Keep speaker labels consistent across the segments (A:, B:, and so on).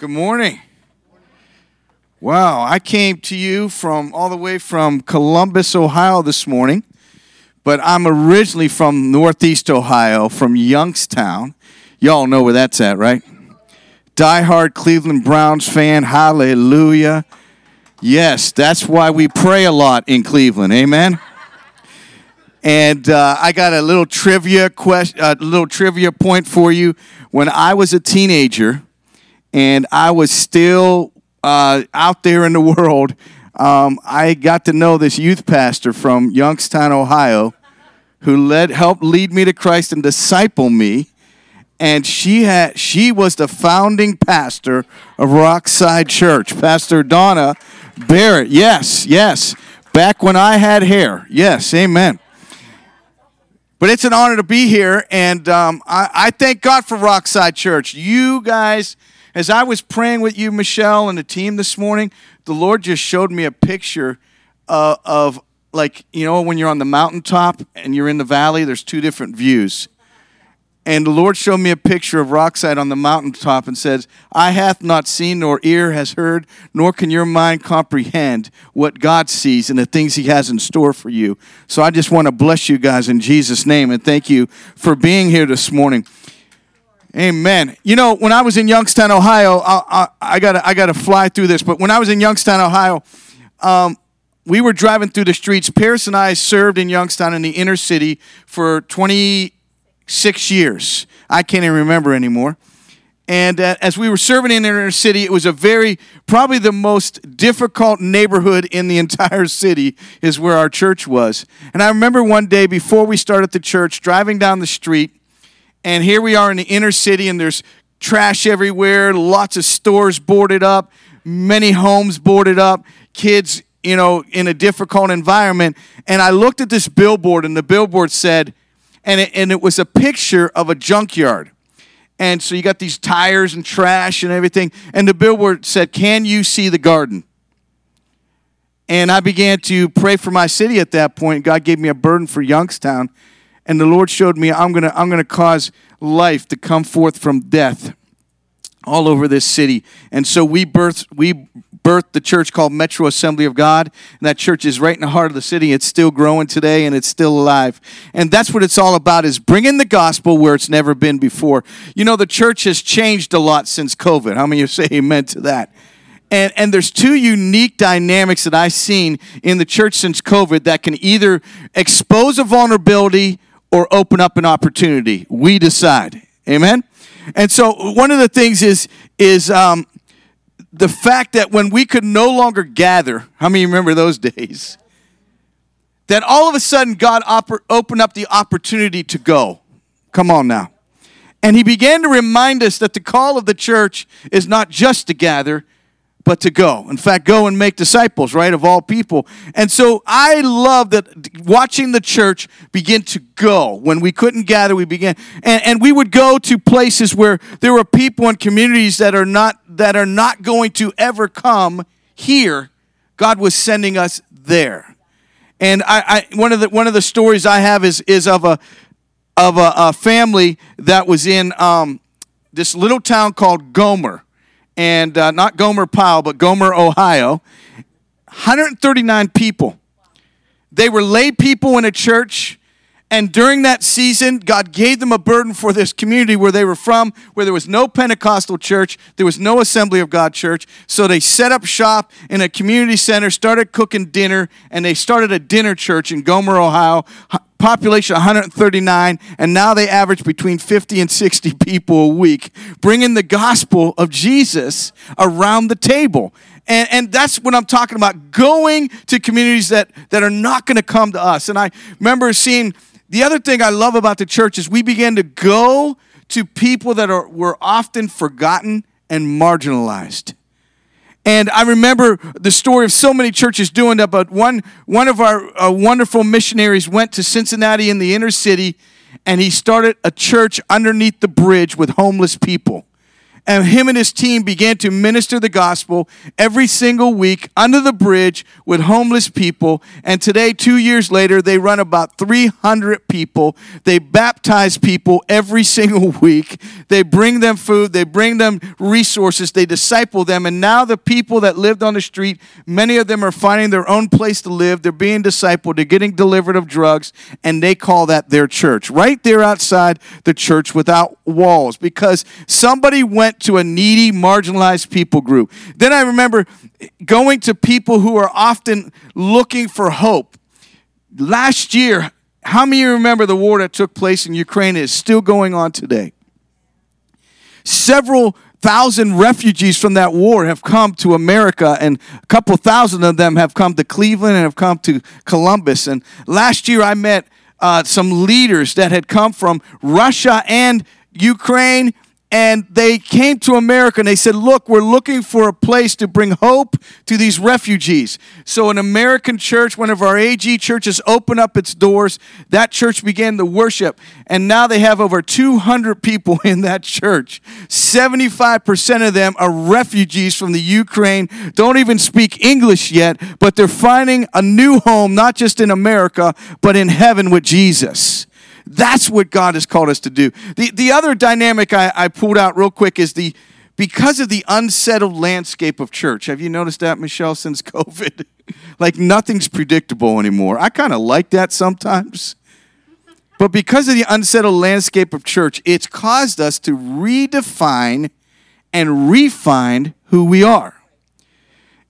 A: Good morning. Wow, I came to you from all the way from Columbus, Ohio this morning, but I'm originally from Northeast Ohio, from Youngstown. Y'all know where that's at, right? Die-hard Cleveland Browns fan, hallelujah. Yes, that's why we pray a lot in Cleveland, amen? And uh, I got a little trivia question, a little trivia point for you. When I was a teenager, and I was still uh, out there in the world, um, I got to know this youth pastor from Youngstown, Ohio, who led helped lead me to Christ and disciple me. And she had she was the founding pastor of Rockside Church, Pastor Donna Barrett. Yes, yes. Back when I had hair. Yes, amen. But it's an honor to be here, and um, I, I thank God for Rockside Church. You guys as I was praying with you, Michelle, and the team this morning, the Lord just showed me a picture uh, of, like, you know, when you're on the mountaintop and you're in the valley, there's two different views. And the Lord showed me a picture of Rockside on the mountaintop and says, eye hath not seen, nor ear has heard, nor can your mind comprehend what God sees and the things He has in store for you. So I just want to bless you guys in Jesus' name and thank you for being here this morning. Amen. You know, when I was in Youngstown, Ohio, I, I, I gotta I gotta fly through this. But when I was in Youngstown, Ohio, um, we were driving through the streets. Paris and I served in Youngstown in the inner city for 26 years. I can't even remember anymore. And uh, as we were serving in the inner city, it was a very, probably the most difficult neighborhood in the entire city, is where our church was. And I remember one day before we started the church, driving down the street, and here we are in the inner city, and there's trash everywhere, lots of stores boarded up, many homes boarded up, kids, you know, in a difficult environment. And I looked at this billboard, and the billboard said, and it, and it was a picture of a junkyard. And so you got these tires and trash and everything. And the billboard said, Can you see the garden? And I began to pray for my city at that point. God gave me a burden for Youngstown and the Lord showed me I'm going to I'm going to cause life to come forth from death all over this city. And so we birthed we birthed the church called Metro Assembly of God, and that church is right in the heart of the city. It's still growing today and it's still alive. And that's what it's all about is bringing the gospel where it's never been before. You know the church has changed a lot since COVID. How many of you say amen to that? And, and there's two unique dynamics that I've seen in the church since COVID that can either expose a vulnerability or open up an opportunity. We decide. Amen. And so one of the things is is um, the fact that when we could no longer gather. How many remember those days? That all of a sudden God oper- opened up the opportunity to go. Come on now. And he began to remind us that the call of the church is not just to gather, but to go. In fact, go and make disciples, right, of all people. And so I love that watching the church begin to go. When we couldn't gather, we began. And, and we would go to places where there were people and communities that are not that are not going to ever come here. God was sending us there. And I, I one of the one of the stories I have is is of a of a, a family that was in um, this little town called Gomer and uh, not Gomer Pyle, but Gomer, Ohio. 139 people. They were lay people in a church. And during that season, God gave them a burden for this community where they were from, where there was no Pentecostal church, there was no Assembly of God church. So they set up shop in a community center, started cooking dinner, and they started a dinner church in Gomer, Ohio population 139, and now they average between 50 and 60 people a week, bringing the gospel of Jesus around the table. And, and that's what I'm talking about going to communities that, that are not going to come to us. And I remember seeing the other thing I love about the church is we began to go to people that are, were often forgotten and marginalized. And I remember the story of so many churches doing that, but one, one of our uh, wonderful missionaries went to Cincinnati in the inner city and he started a church underneath the bridge with homeless people. And him and his team began to minister the gospel every single week under the bridge with homeless people. And today, two years later, they run about 300 people. They baptize people every single week. They bring them food, they bring them resources, they disciple them. And now, the people that lived on the street, many of them are finding their own place to live. They're being discipled, they're getting delivered of drugs, and they call that their church. Right there outside the church without walls because somebody went to a needy, marginalized people group. Then I remember going to people who are often looking for hope. Last year, how many of you remember the war that took place in Ukraine is still going on today? Several thousand refugees from that war have come to America, and a couple thousand of them have come to Cleveland and have come to Columbus. And last year, I met uh, some leaders that had come from Russia and Ukraine and they came to America and they said, Look, we're looking for a place to bring hope to these refugees. So, an American church, one of our AG churches, opened up its doors. That church began to worship, and now they have over 200 people in that church. 75% of them are refugees from the Ukraine, don't even speak English yet, but they're finding a new home, not just in America, but in heaven with Jesus. That's what God has called us to do. The, the other dynamic I, I pulled out real quick is the because of the unsettled landscape of church. Have you noticed that, Michelle, since COVID? like nothing's predictable anymore. I kind of like that sometimes. But because of the unsettled landscape of church, it's caused us to redefine and refine who we are.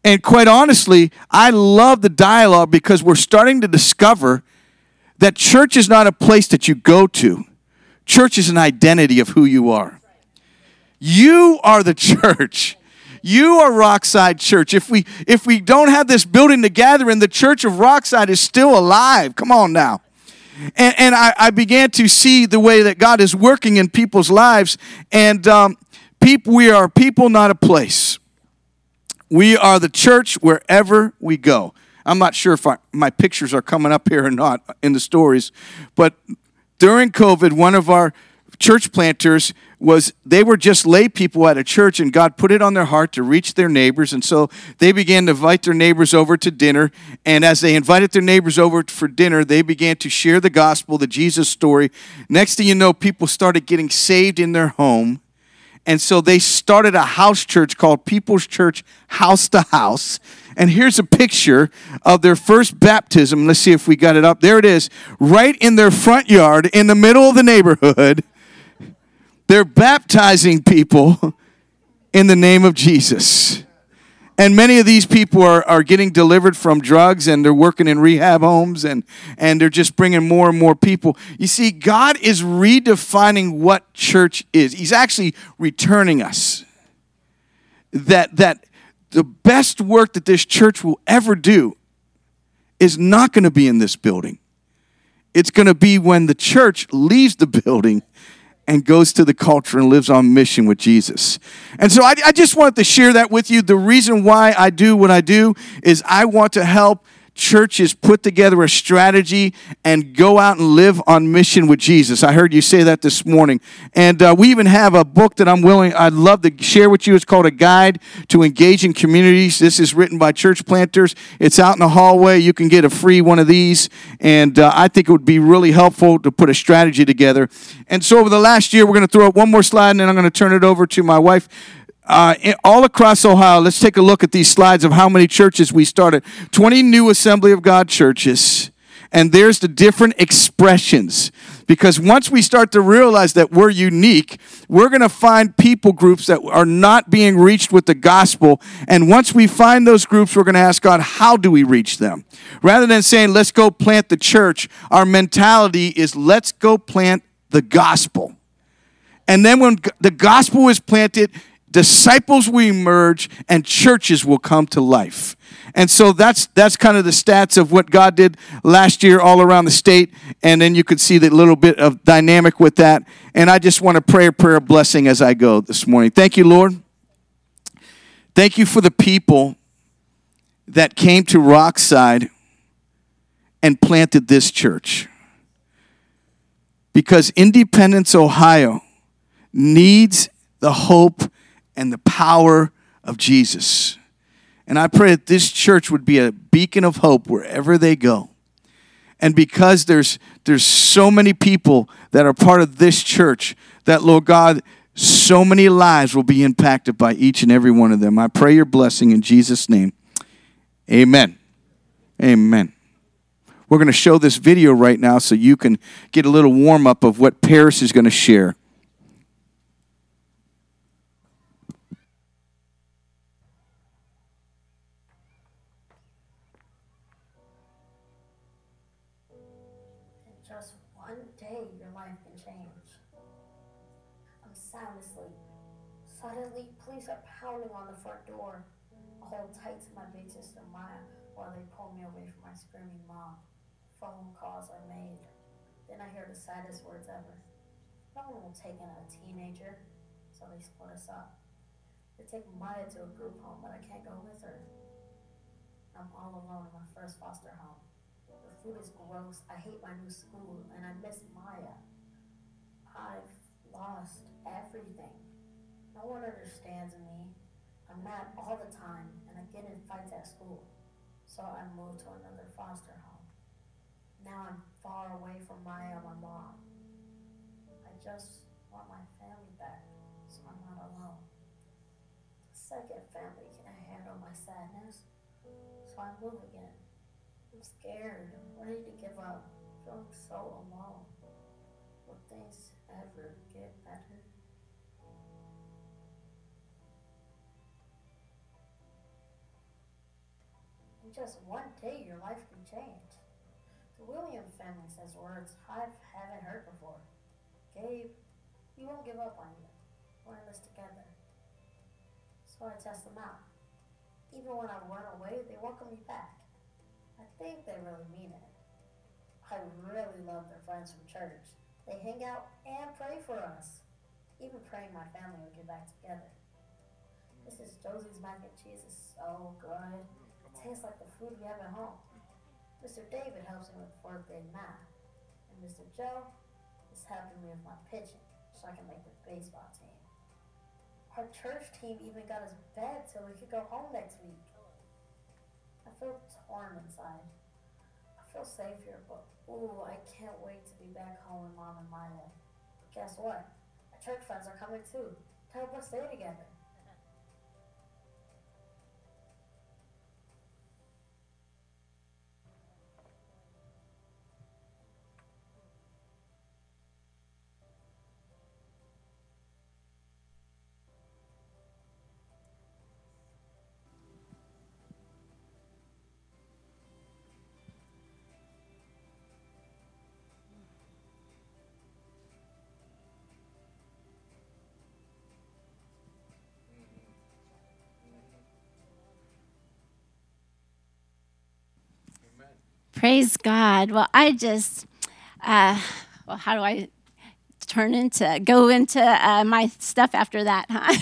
A: And quite honestly, I love the dialogue because we're starting to discover that church is not a place that you go to, church is an identity of who you are. You are the church. You are Rockside Church. If we if we don't have this building to gather in, the church of Rockside is still alive. Come on now. And, and I, I began to see the way that God is working in people's lives. And um, people, we are people, not a place. We are the church wherever we go. I'm not sure if I, my pictures are coming up here or not in the stories, but during COVID, one of our church planters was they were just lay people at a church and God put it on their heart to reach their neighbors. And so they began to invite their neighbors over to dinner. And as they invited their neighbors over for dinner they began to share the gospel the Jesus story. Next thing you know people started getting saved in their home. And so they started a house church called People's Church House to House and here's a picture of their first baptism. Let's see if we got it up. There it is, right in their front yard, in the middle of the neighborhood. They're baptizing people in the name of Jesus. And many of these people are, are getting delivered from drugs and they're working in rehab homes and, and they're just bringing more and more people. You see, God is redefining what church is. He's actually returning us. That, that the best work that this church will ever do is not going to be in this building. It's going to be when the church leaves the building and goes to the culture and lives on mission with Jesus. And so I, I, just wanted to share that with you. The reason why I do what I do is I want to help churches put together a strategy and go out and live on mission with Jesus. I heard you say that this morning. And uh, we even have a book that I'm willing, I'd love to share with you. It's called A Guide to Engaging Communities. This is written by church planters. It's out in the hallway. You can get a free one of these. And uh, I think it would be really helpful to put a strategy together. And so over the last year, we're going to throw up one more slide and then I'm going to turn it over to my wife uh, all across Ohio, let's take a look at these slides of how many churches we started. 20 new Assembly of God churches. And there's the different expressions. Because once we start to realize that we're unique, we're going to find people groups that are not being reached with the gospel. And once we find those groups, we're going to ask God, how do we reach them? Rather than saying, let's go plant the church, our mentality is, let's go plant the gospel. And then when the gospel is planted, disciples will emerge and churches will come to life. And so that's that's kind of the stats of what God did last year all around the state. And then you could see the little bit of dynamic with that. And I just want to pray a prayer of blessing as I go this morning. Thank you, Lord. Thank you for the people that came to Rockside and planted this church. Because Independence, Ohio needs the hope and the power of Jesus. And I pray that this church would be a beacon of hope wherever they go. And because there's there's so many people that are part of this church that Lord God so many lives will be impacted by each and every one of them. I pray your blessing in Jesus name. Amen. Amen. We're going to show this video right now so you can get a little warm up of what Paris is going to share.
B: Saddest words ever. No one will take in a teenager, so they split us up. They take Maya to a group home, but I can't go with her. I'm all alone in my first foster home. The food is gross. I hate my new school, and I miss Maya. I've lost everything. No one understands me. I'm mad all the time, and I get in fights at school. So I moved to another foster home. Now I'm far away from my my mom. I just want my family back so I'm not alone. The Second family can't handle my sadness, so I move again. I'm scared. I'm ready to give up. Feeling so alone. Will things ever get better? In just one day, your life can change. Williams family says words I haven't heard before. Gabe, he won't give up on you. We're in this together. So I test them out. Even when I run away, they welcome me back. I think they really mean it. I really love their friends from church. They hang out and pray for us. Even praying my family will get back together. This is Josie's mac and cheese is so good. Mm, it tastes like the food we have at home. Mr. David helps me with fourth grade math, and Mr. Joe is helping me with my pitching so I can make the baseball team. Our church team even got us bed so we could go home next week. I feel torn inside. I feel safe here, but ooh, I can't wait to be back home with mom and Milo. Guess what? Our church friends are coming too to help us stay together.
C: Praise God. Well, I just, uh, well, how do I turn into, go into uh, my stuff after that, huh?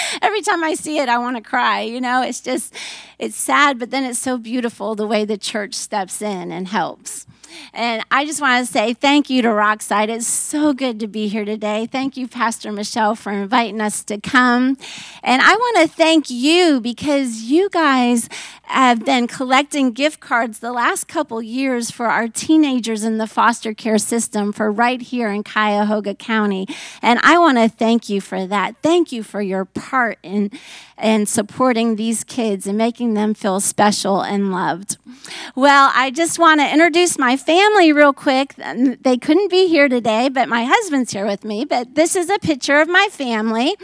C: Every time I see it, I want to cry. You know, it's just, it's sad, but then it's so beautiful the way the church steps in and helps. And I just want to say thank you to Rockside. It's so good to be here today. Thank you, Pastor Michelle, for inviting us to come. And I want to thank you because you guys have been collecting gift cards the last couple years for our teenagers in the foster care system for right here in Cuyahoga County. And I want to thank you for that. Thank you for your part in, in supporting these kids and making them feel special and loved. Well, I just want to introduce my family real quick. They couldn't be here today, but my husband's here with me. But this is a picture of my family.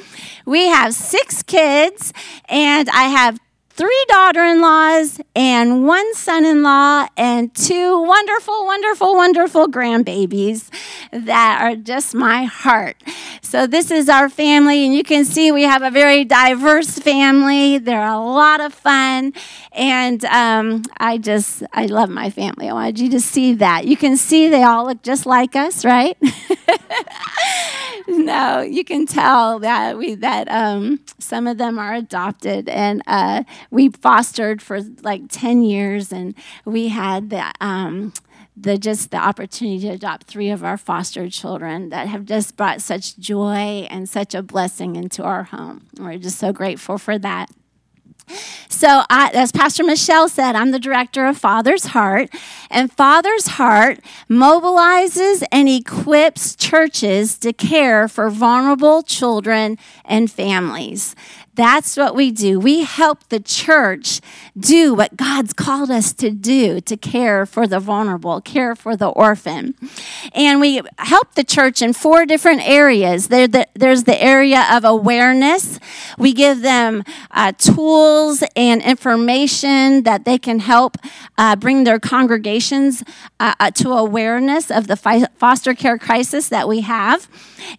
C: We have six kids, and I have three daughter in laws and one son in law and two wonderful, wonderful, wonderful grandbabies that are just my heart. So, this is our family, and you can see we have a very diverse family. They're a lot of fun, and um, I just, I love my family. I wanted you to see that. You can see they all look just like us, right? no, you can tell that we that um, some of them are adopted, and uh, we fostered for like ten years, and we had the. Um, the just the opportunity to adopt three of our foster children that have just brought such joy and such a blessing into our home. We're just so grateful for that. So, I, as Pastor Michelle said, I'm the director of Father's Heart, and Father's Heart mobilizes and equips churches to care for vulnerable children and families. That's what we do. We help the church do what God's called us to do to care for the vulnerable, care for the orphan. And we help the church in four different areas. there's the area of awareness. We give them uh, tools and information that they can help uh, bring their congregations uh, uh to awareness of the foster care crisis that we have.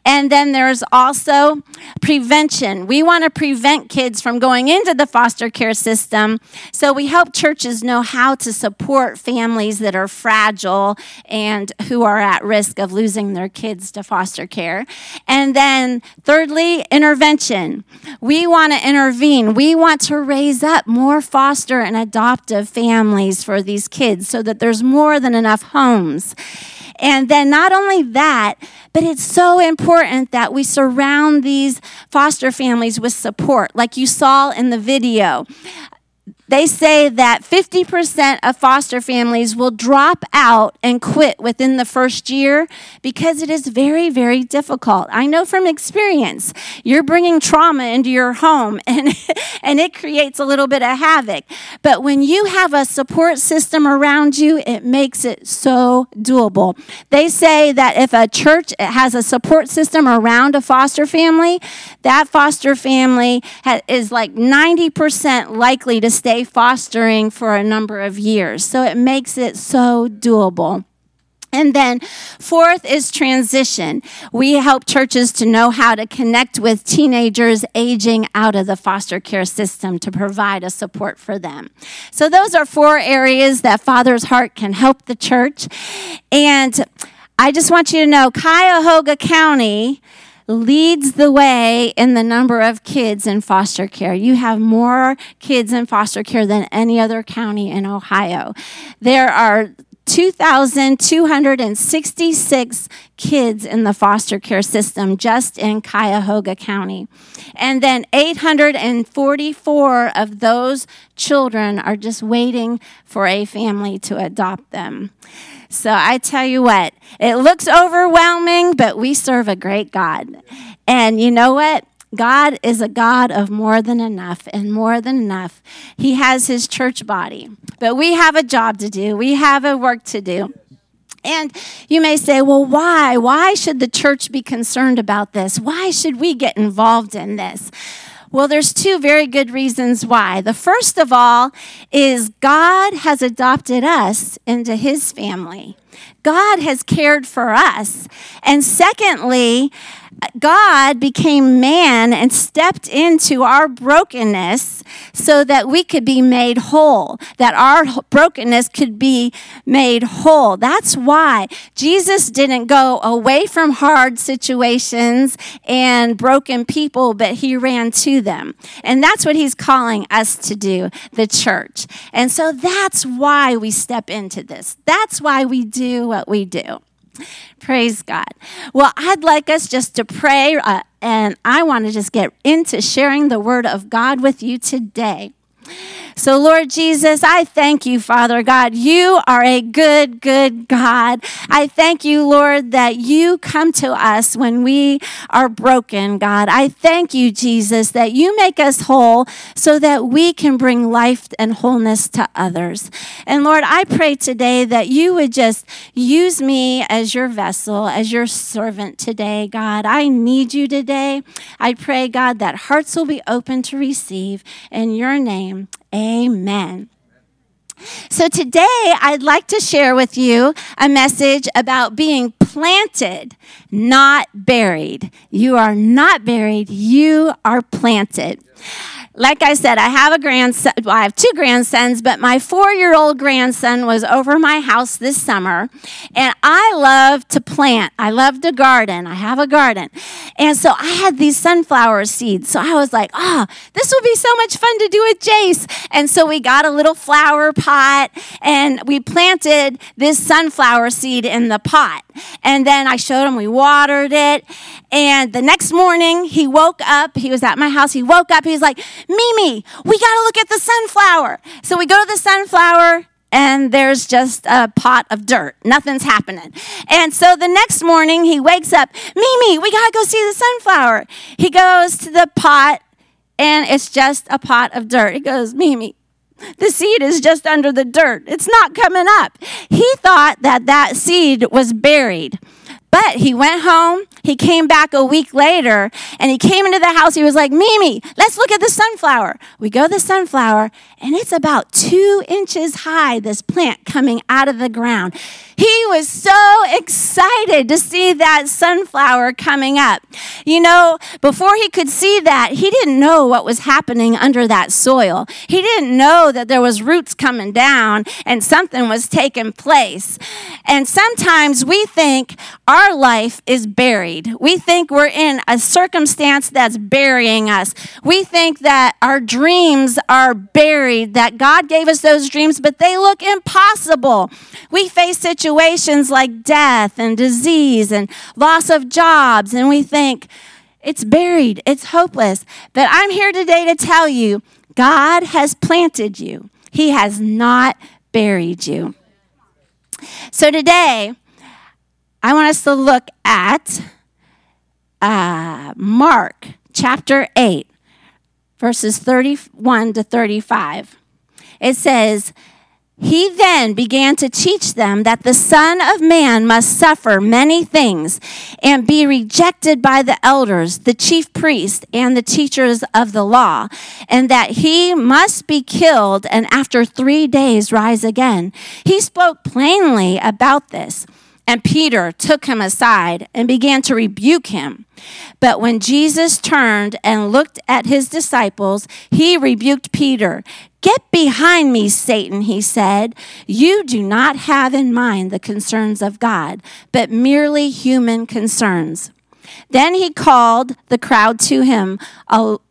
C: And then there's also prevention. We want to prevent kids from going into the foster care system. So we help churches know how to support families that are fragile and who are at risk of losing their kids to foster care. And then thirdly, intervention. Want to intervene. We want to raise up more foster and adoptive families for these kids so that there's more than enough homes. And then not only that, but it's so important that we surround these foster families with support, like you saw in the video they say that 50% of foster families will drop out and quit within the first year because it is very, very difficult. I know from experience, you're bringing trauma into your home and, and it creates a little bit of havoc. But when you have a support system around you, it makes it so doable. They say that if a church has a support system around a foster family, that foster family is like 90% likely to stay fostering for a number of years. So it makes it so doable. And then, fourth is transition. We help churches to know how to connect with teenagers aging out of the foster care system to provide a support for them. So, those are four areas that Father's Heart can help the church. And I just want you to know Cuyahoga County leads the way in the number of kids in foster care. You have more kids in foster care than any other county in Ohio. There are 2,266 kids in the foster care system just in Cuyahoga County. And then 844 of those children are just waiting for a family to adopt them. So I tell you what, it looks overwhelming, but we serve a great God. And you know what? God is a God of more than enough and more than enough. He has his church body. But we have a job to do, we have a work to do. And you may say, well, why? Why should the church be concerned about this? Why should we get involved in this? Well, there's two very good reasons why. The first of all is God has adopted us into his family. God has cared for us. And secondly, God became man and stepped into our brokenness so that we could be made whole, that our brokenness could be made whole. That's why Jesus didn't go away from hard situations and broken people, but he ran to them. And that's what he's calling us to do, the church. And so that's why we step into this. That's why we do what we do. Praise God. Well, I'd like us just to pray, uh, and I want to just get into sharing the word of God with you today. So, Lord Jesus, I thank you, Father God. You are a good, good God. I thank you, Lord, that you come to us when we are broken, God. I thank you, Jesus, that you make us whole so that we can bring life and wholeness to others. And Lord, I pray today that you would just use me as your vessel, as your servant today, God. I need you today. I pray, God, that hearts will be open to receive in your name. Amen. So, today I'd like to share with you a message about being planted, not buried. You are not buried, you are planted. Like I said, I have a grandson. Well, I have two grandsons, but my four year old grandson was over my house this summer. And I love to plant, I love to garden. I have a garden. And so I had these sunflower seeds. So I was like, oh, this will be so much fun to do with Jace. And so we got a little flower pot and we planted this sunflower seed in the pot. And then I showed him, we watered it. And the next morning, he woke up. He was at my house. He woke up. He was like, Mimi, we got to look at the sunflower. So we go to the sunflower and there's just a pot of dirt. Nothing's happening. And so the next morning he wakes up, Mimi, we got to go see the sunflower. He goes to the pot and it's just a pot of dirt. He goes, Mimi, the seed is just under the dirt. It's not coming up. He thought that that seed was buried. But he went home. He came back a week later and he came into the house. He was like, Mimi, let's look at the sunflower. We go to the sunflower and it's about two inches high, this plant coming out of the ground. He was so excited to see that sunflower coming up. You know, before he could see that, he didn't know what was happening under that soil. He didn't know that there was roots coming down and something was taking place. And sometimes we think our life is buried. We think we're in a circumstance that's burying us. We think that our dreams are buried, that God gave us those dreams, but they look impossible. We face situations like death and disease and loss of jobs, and we think it's buried, it's hopeless. But I'm here today to tell you God has planted you, He has not buried you. So today, I want us to look at uh, Mark chapter 8, verses 31 to 35. It says, he then began to teach them that the Son of Man must suffer many things and be rejected by the elders, the chief priests, and the teachers of the law, and that he must be killed and after three days rise again. He spoke plainly about this. And Peter took him aside and began to rebuke him. But when Jesus turned and looked at his disciples, he rebuked Peter. Get behind me, Satan, he said. You do not have in mind the concerns of God, but merely human concerns. Then he called the crowd to him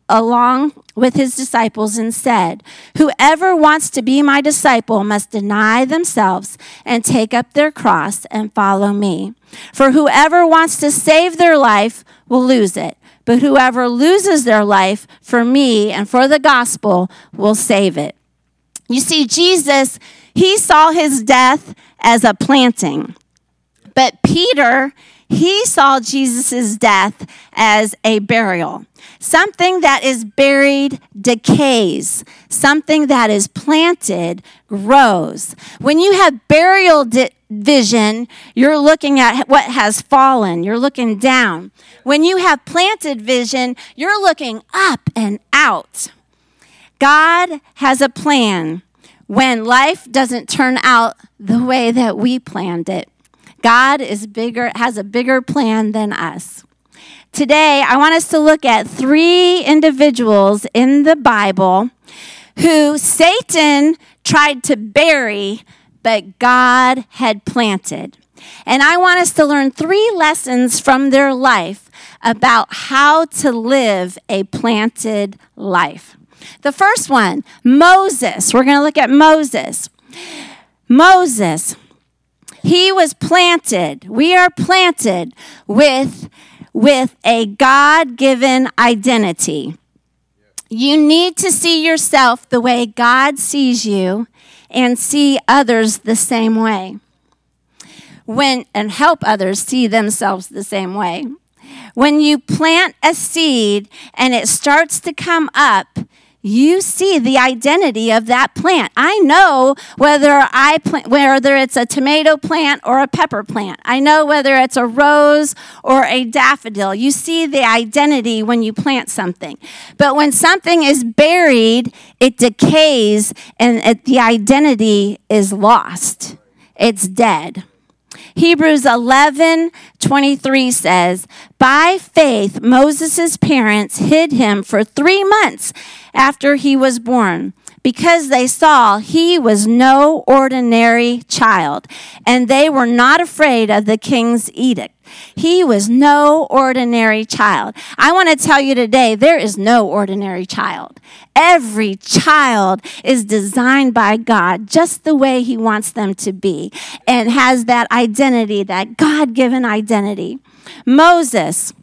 C: along with his disciples and said, Whoever wants to be my disciple must deny themselves and take up their cross and follow me. For whoever wants to save their life will lose it, but whoever loses their life for me and for the gospel will save it. You see, Jesus, he saw his death as a planting. But Peter, he saw Jesus' death as a burial. Something that is buried decays, something that is planted grows. When you have burial di- vision, you're looking at what has fallen, you're looking down. When you have planted vision, you're looking up and out. God has a plan when life doesn't turn out the way that we planned it. God is bigger, has a bigger plan than us. Today, I want us to look at three individuals in the Bible who Satan tried to bury, but God had planted. And I want us to learn three lessons from their life about how to live a planted life. The first one, Moses. We're going to look at Moses. Moses he was planted. We are planted with, with a God given identity. You need to see yourself the way God sees you and see others the same way. When, and help others see themselves the same way. When you plant a seed and it starts to come up, you see the identity of that plant. I know whether I plant, whether it's a tomato plant or a pepper plant. I know whether it's a rose or a daffodil. You see the identity when you plant something. But when something is buried, it decays and it, the identity is lost. It's dead. Hebrews 11 23 says, By faith, Moses' parents hid him for three months after he was born because they saw he was no ordinary child and they were not afraid of the king's edict. He was no ordinary child. I want to tell you today, there is no ordinary child. Every child is designed by God just the way He wants them to be and has that identity, that God given identity. Moses,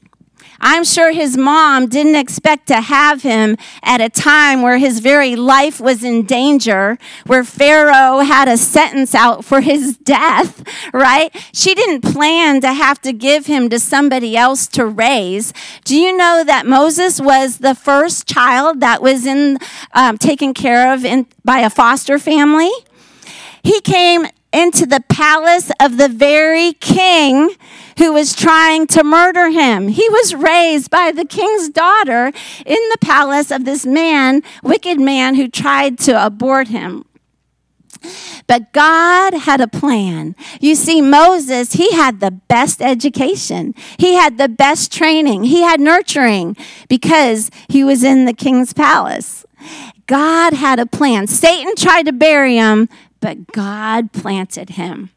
C: I'm sure his mom didn't expect to have him at a time where his very life was in danger, where Pharaoh had a sentence out for his death, right? She didn't plan to have to give him to somebody else to raise. Do you know that Moses was the first child that was in um, taken care of in, by a foster family? He came into the palace of the very king who was trying to murder him. He was raised by the king's daughter in the palace of this man, wicked man, who tried to abort him. But God had a plan. You see, Moses, he had the best education. He had the best training. He had nurturing because he was in the king's palace. God had a plan. Satan tried to bury him, but God planted him.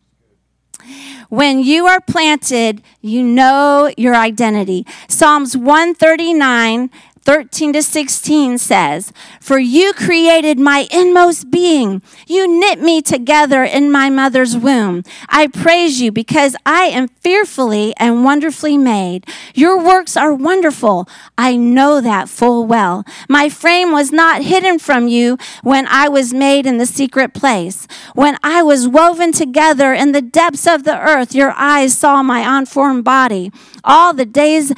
C: When you are planted, you know your identity. Psalms 139 13 to 16 says, For you created my inmost being. You knit me together in my mother's womb. I praise you because I am fearfully and wonderfully made. Your works are wonderful. I know that full well. My frame was not hidden from you when I was made in the secret place. When I was woven together in the depths of the earth, your eyes saw my unformed body. All the days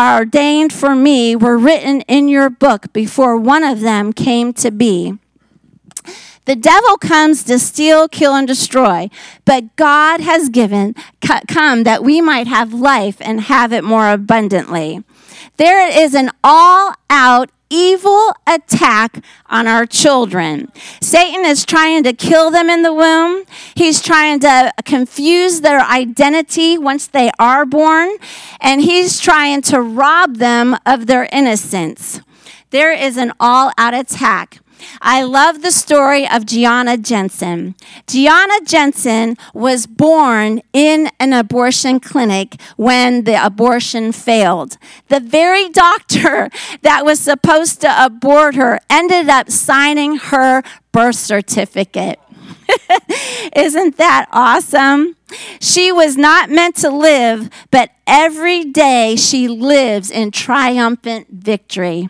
C: ordained for me were written in your book before one of them came to be. The devil comes to steal, kill, and destroy, but God has given, come that we might have life and have it more abundantly. There is an all out evil attack on our children. Satan is trying to kill them in the womb. He's trying to confuse their identity once they are born, and he's trying to rob them of their innocence. There is an all out attack. I love the story of Gianna Jessen. Gianna Jessen was born in an abortion clinic when the abortion failed. The very doctor that was supposed to abort her ended up signing her birth certificate. Isn't that awesome? She was not meant to live, but every day she lives in triumphant victory.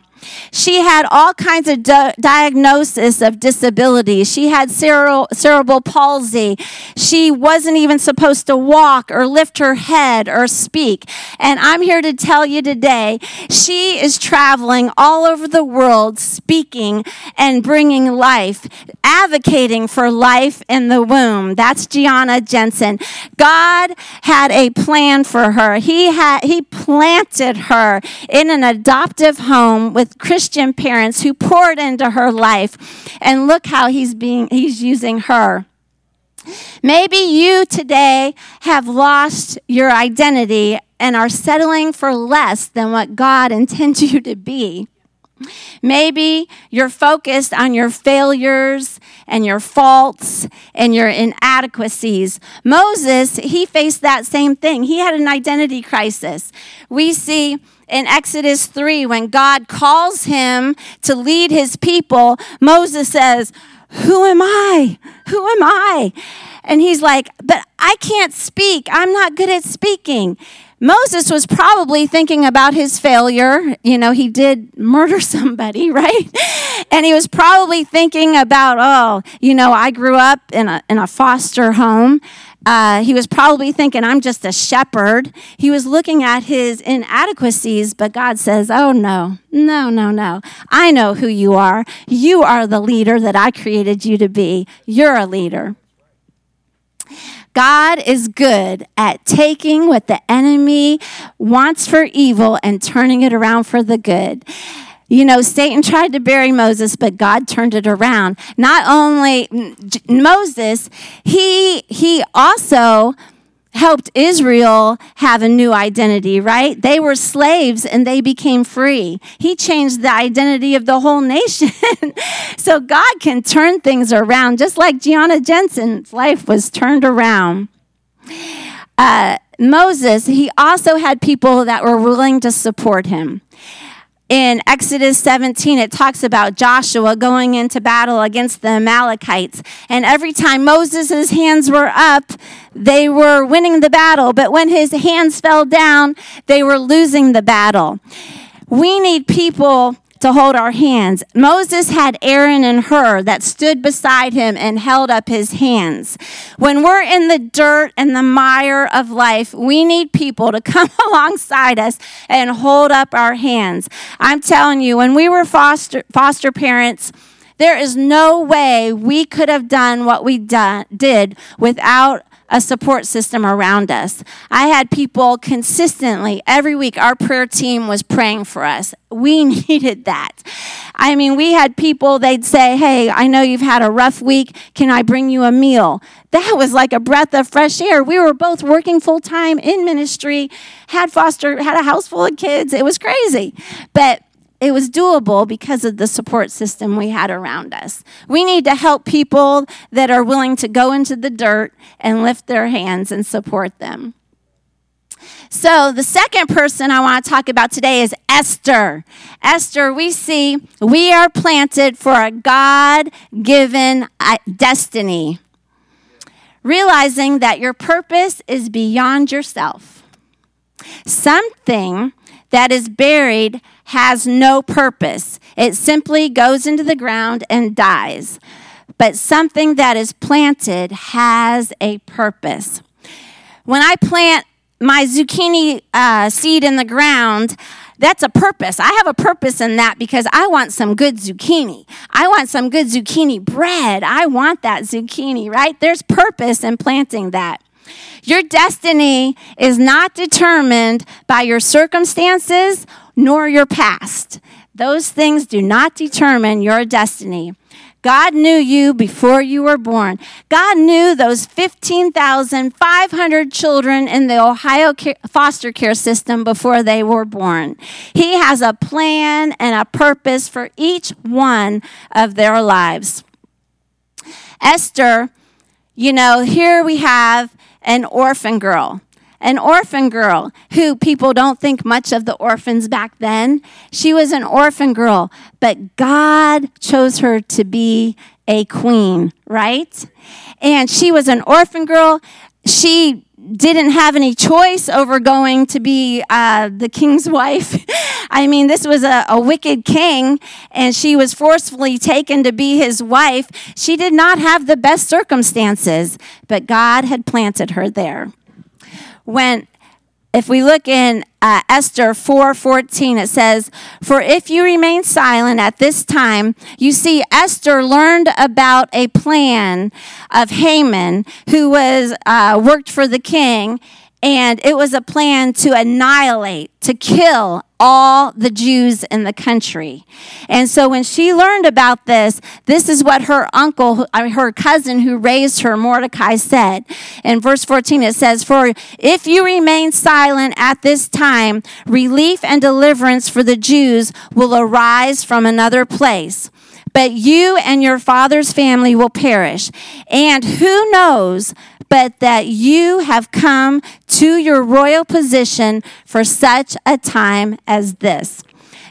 C: She had all kinds of di- diagnosis of disabilities. She had cerebral, cerebral palsy. She wasn't even supposed to walk or lift her head or speak. And I'm here to tell you today, she is traveling all over the world speaking and bringing life, advocating for life in the womb. That's Gianna Jessen. God had a plan for her. He had he planted her in an adoptive home with Christian parents who poured into her life. And look how he's being he's using her. Maybe you today have lost your identity and are settling for less than what God intends you to be. Maybe you're focused on your failures and your faults and your inadequacies. Moses, he faced that same thing. He had an identity crisis. We see in Exodus 3 when God calls him to lead his people, Moses says, Who am I? Who am I? And he's like, But I can't speak. I'm not good at speaking. Moses was probably thinking about his failure. You know, he did murder somebody, right? And he was probably thinking about, oh, you know, I grew up in a, in a foster home. Uh, he was probably thinking, I'm just a shepherd. He was looking at his inadequacies, but God says, Oh, no, no, no, no. I know who you are. You are the leader that I created you to be. You're a leader. God is good at taking what the enemy wants for evil and turning it around for the good. You know, Satan tried to bury Moses, but God turned it around. Not only Moses, he he also helped Israel have a new identity, right? They were slaves and they became free. He changed the identity of the whole nation. so God can turn things around, just like Gianna Jessen's life was turned around. Uh, Moses, he also had people that were willing to support him in Exodus 17, it talks about Joshua going into battle against the Amalekites. And every time Moses' hands were up, they were winning the battle. But when his hands fell down, they were losing the battle. We need people to hold our hands. Moses had Aaron and Hur that stood beside him and held up his hands. When we're in the dirt and the mire of life, we need people to come alongside us and hold up our hands. I'm telling you, when we were foster foster parents, there is no way we could have done what we done, did without a support system around us. I had people consistently every week, our prayer team was praying for us. We needed that. I mean, we had people, they'd say, Hey, I know you've had a rough week. Can I bring you a meal? That was like a breath of fresh air. We were both working full time in ministry, had foster, had a house full of kids. It was crazy. But it was doable because of the support system we had around us. We need to help people that are willing to go into the dirt and lift their hands and support them. So, the second person I want to talk about today is Esther. Esther, we see we are planted for a God given uh, destiny, realizing that your purpose is beyond yourself. Something that is buried has no purpose. It simply goes into the ground and dies. But something that is planted has a purpose. When I plant my zucchini uh, seed in the ground, that's a purpose. I have a purpose in that because I want some good zucchini. I want some good zucchini bread. I want that zucchini, right? There's purpose in planting that. Your destiny is not determined by your circumstances nor your past. Those things do not determine your destiny. God knew you before you were born. God knew those 15,500 children in the Ohio foster care system before they were born. He has a plan and a purpose for each one of their lives. Esther, you know, here we have an orphan girl an orphan girl who people don't think much of the orphans back then. She was an orphan girl, but God chose her to be a queen, right? And she was an orphan girl. She didn't have any choice over going to be uh, the king's wife. I mean, this was a, a, wicked king, and she was forcefully taken to be his wife. She did not have the best circumstances, but God had planted her there when if we look in uh, Esther 4:14 it says for if you remain silent at this time you see Esther learned about a plan of Haman who was uh, worked for the king and it was a plan to annihilate, to kill all the Jews in the country. And so when she learned about this, this is what her uncle, her cousin who raised her, Mordecai, said. In verse 14, it says, For if you remain silent at this time, relief and deliverance for the Jews will arise from another place but you and your father's family will perish. And who knows but that you have come to your royal position for such a time as this.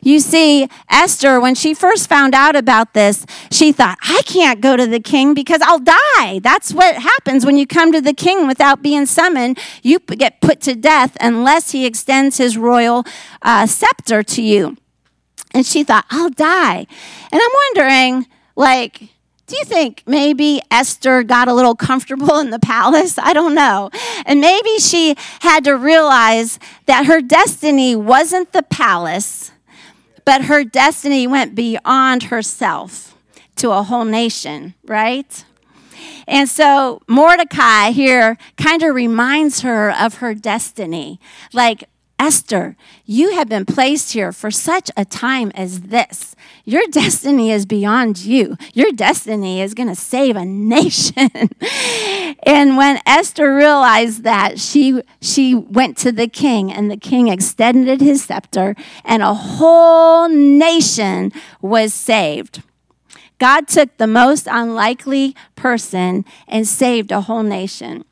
C: You see, Esther, when she first found out about this, she thought, I can't go to the king because I'll die. That's what happens when you come to the king without being summoned. You get put to death unless he extends his royal uh, scepter to you. And she thought, I'll die. And I'm wondering, like, do you think maybe Esther got a little comfortable in the palace? I don't know. And maybe she had to realize that her destiny wasn't the palace, but her destiny went beyond herself to a whole nation, right? And so Mordecai here kind of reminds her of her destiny. Like, Esther, you have been placed here for such a time as this. Your destiny is beyond you. Your destiny is going to save a nation. and when Esther realized that, she, she went to the king, and the king extended his scepter, and a whole nation was saved. God took the most unlikely person and saved a whole nation.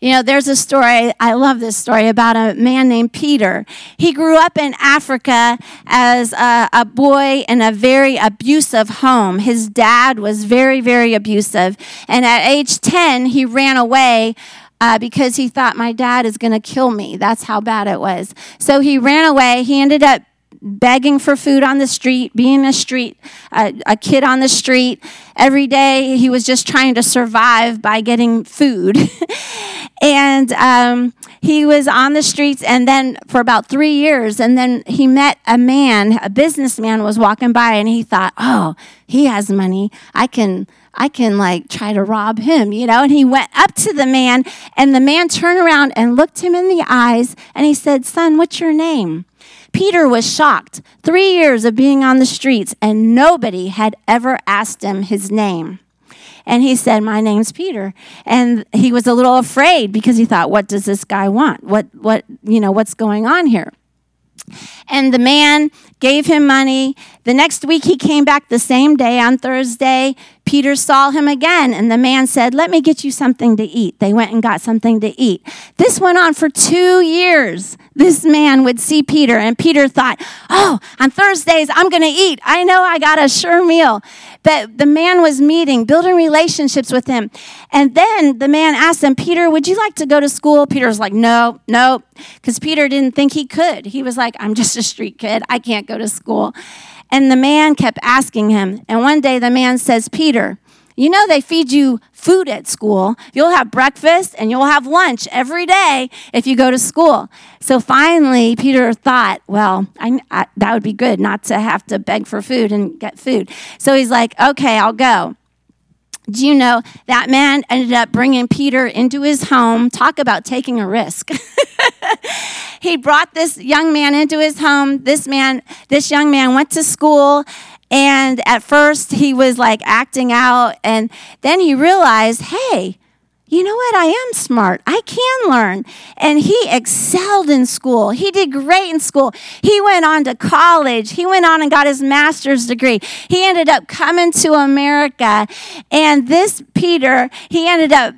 C: You know, there's a story, I love this story, about a man named Peter. He grew up in Africa as a, a, boy in a very abusive home. His dad was very, very abusive. And at age 10, he ran away. Uh, because he thought my dad is going to kill me. That's how bad it was. So he ran away. He ended up begging for food on the street, being a street uh, a kid on the street. Every day he was just trying to survive by getting food. and um, he was on the streets and then for about three years and then he met a man a businessman was walking by and he thought oh he has money i can I can like try to rob him, you know? And he went up to the man, and the man turned around and looked him in the eyes, and he said, Son, what's your name? Peter was shocked. Three years of being on the streets, and nobody had ever asked him his name. And he said, My name's Peter. And he was a little afraid because he thought, What does this guy want? What, what, you know, what's going on here? And the man gave him money. The next week he came back the same day on Thursday. Peter saw him again, and the man said, Let me get you something to eat. They went and got something to eat. This went on for two years. This man would see Peter, and Peter thought, Oh, on Thursdays, I'm going to eat. I know I got a sure meal. But the man was meeting, building relationships with him. And then the man asked him, Peter, would you like to go to school? Peter was like, No, no, because Peter didn't think he could. He was like, I'm just a street kid. I can't go to school. And the man kept asking him. And one day the man says, Peter, you know, they feed you food at school. You'll have breakfast and you'll have lunch every day if you go to school. So finally, Peter thought, well, I, I, that would be good not to have to beg for food and get food. So he's like, okay, I'll go. Do you know that man ended up bringing Peter into his home? Talk about taking a risk. he brought this young man into his home. This man, this young man went to school and at first he was like acting out and then he realized, "Hey, you know what? I am smart. I can learn. And he excelled in school. He did great in school. He went on to college. He went on and got his master's degree. He ended up coming to America. And this Peter, he ended up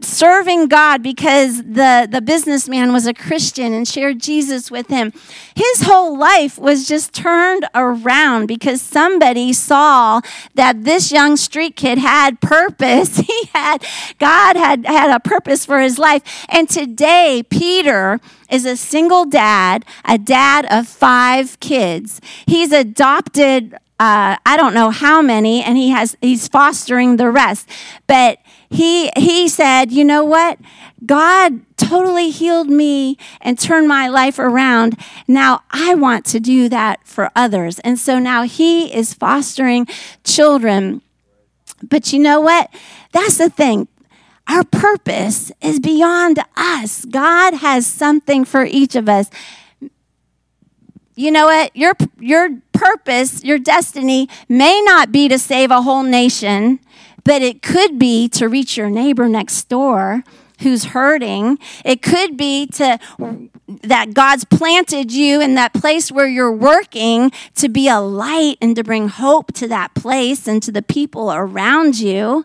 C: serving God because the, the businessman was a Christian and shared Jesus with him. His whole life was just turned around because somebody saw that this young street kid had purpose. He had, God had had a purpose for his life. And today, Peter is a single dad, a dad of five kids. He's adopted uh, I don't know how many, and he has he's fostering the rest. But he he said, you know what? God totally healed me and turned my life around. Now I want to do that for others. And so now he is fostering children. But you know what? That's the thing. Our purpose is beyond us. God has something for each of us. You know what? Your your purpose, your destiny may not be to save a whole nation but it could be to reach your neighbor next door who's hurting. It could be to that God's planted you in that place where you're working to be a light and to bring hope to that place and to the people around you.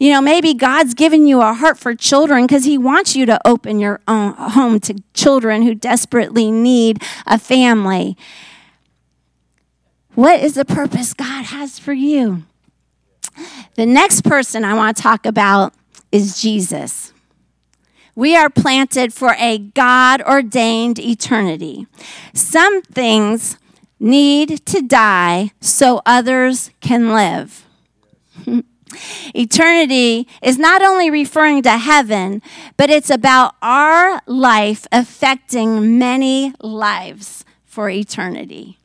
C: You know, maybe God's given you a heart for children because he wants you to open your own home to children who desperately need a family. What is the purpose God has for you? The next person I want to talk about is Jesus. We are planted for a God ordained eternity. Some things need to die so others can live. Eternity is not only referring to heaven, but it's about our life affecting many lives for eternity.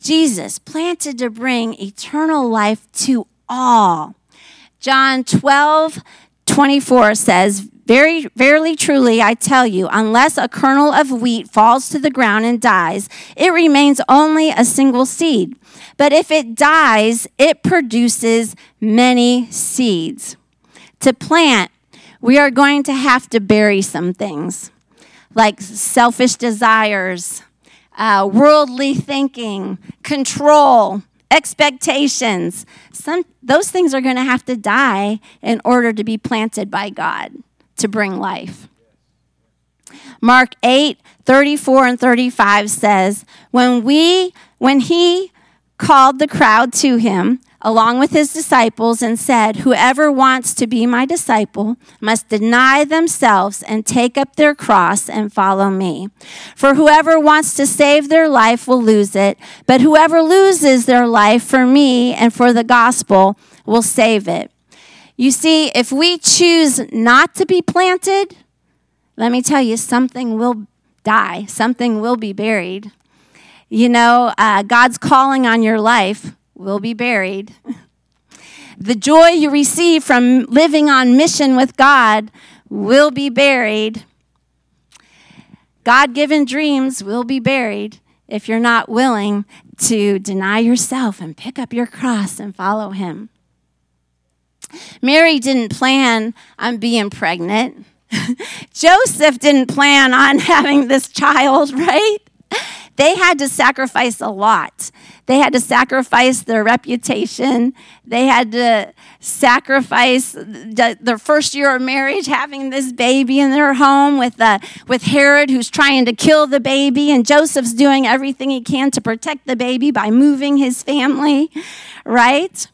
C: Jesus planted to bring eternal life to all. John 12, 24 says, Very, verily, truly, I tell you, unless a kernel of wheat falls to the ground and dies, it remains only a single seed. But if it dies, it produces many seeds. To plant, we are going to have to bury some things like selfish desires, uh, worldly thinking, control, expectations. Some, those things are going to have to die in order to be planted by God to bring life. Mark 8, 34 and 35 says, When we when he called the crowd to him, along with his disciples and said, Whoever wants to be my disciple must deny themselves and take up their cross and follow me. For whoever wants to save their life will lose it, but whoever loses their life for me and for the gospel will save it. You see, if we choose not to be planted, let me tell you, something will die, something will be buried. You know, uh, God's calling on your life will be buried. The joy you receive from living on mission with God will be buried. God given dreams will be buried if you're not willing to deny yourself and pick up your cross and follow Him. Mary didn't plan on being pregnant. Joseph didn't plan on having this child, right? They had to sacrifice a lot. They had to sacrifice their reputation. They had to sacrifice the, their first year of marriage, having this baby in their home with, uh, with Herod, who's trying to kill the baby, and Joseph's doing everything he can to protect the baby by moving his family, right?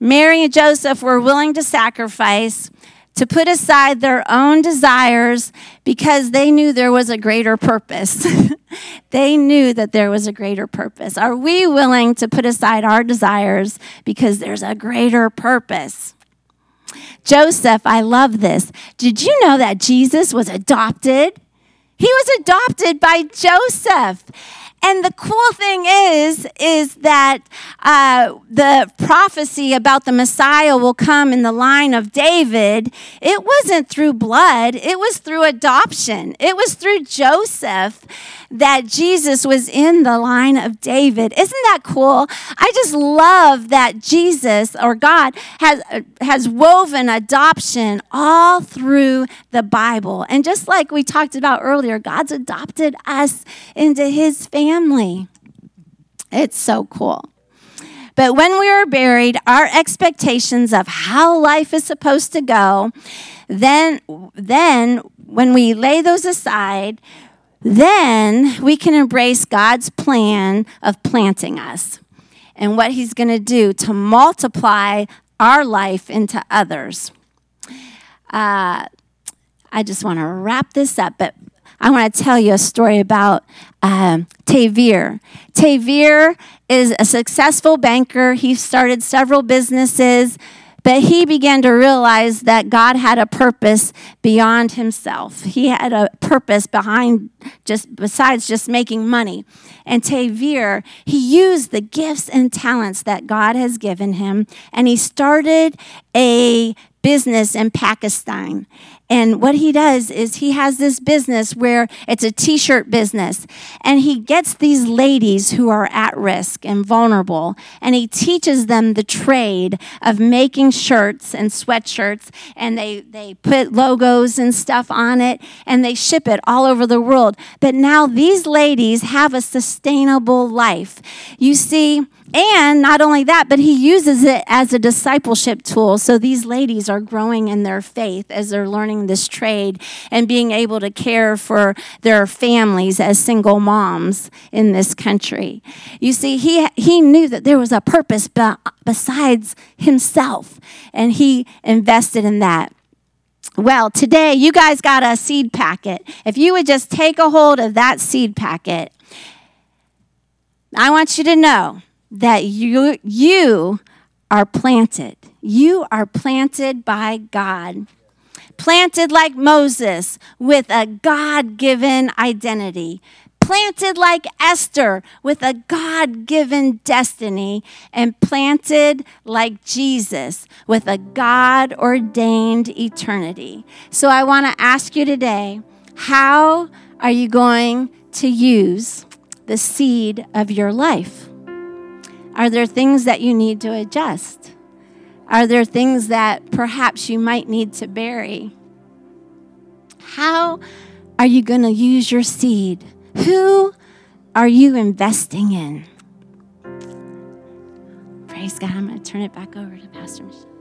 C: Mary and Joseph were willing to sacrifice to put aside their own desires because they knew there was a greater purpose. they knew that there was a greater purpose. Are we willing to put aside our desires because there's a greater purpose? Joseph, I love this. Did you know that Jesus was adopted? He was adopted by Joseph. And the cool thing is, is that uh, the prophecy about the Messiah will come in the line of David. It wasn't through blood; it was through adoption. It was through Joseph that Jesus was in the line of David. Isn't that cool? I just love that Jesus or God has has woven adoption all through the Bible. And just like we talked about earlier, God's adopted us into his family. It's so cool. But when we are buried, our expectations of how life is supposed to go, then then when we lay those aside, then we can embrace God's plan of planting us and what He's going to do to multiply our life into others. Uh, I just want to wrap this up, but I want to tell you a story about um, Tavir. Tavir is a successful banker. He started several businesses. But he began to realize that God had a purpose beyond himself. He had a purpose behind just besides just making money. And Tavir, he used the gifts and talents that God has given him, and he started a business in Pakistan. And what he does is he has this business where it's a t shirt business. And he gets these ladies who are at risk and vulnerable. And he teaches them the trade of making shirts and sweatshirts. And they, they put logos and stuff on it. And they ship it all over the world. But now these ladies have a sustainable life. You see, and not only that, but he uses it as a discipleship tool. So these ladies are growing in their faith as they're learning this trade and being able to care for their families as single moms in this country. You see, he, he knew that there was a purpose besides himself, and he invested in that. Well, today you guys got a seed packet. If you would just take a hold of that seed packet, I want you to know that you, you are planted. You are planted by God. Planted like Moses with a God given identity. planted like Esther with a God given destiny, and planted like Jesus with a God ordained eternity. So I want to ask you today how are you going to use the seed of your life? Are there things that you need to adjust? Are there things that perhaps you might need to bury? How are you going to use your seed? Who are you investing in? Praise God. I'm going to turn it back over to Pastor Michelle.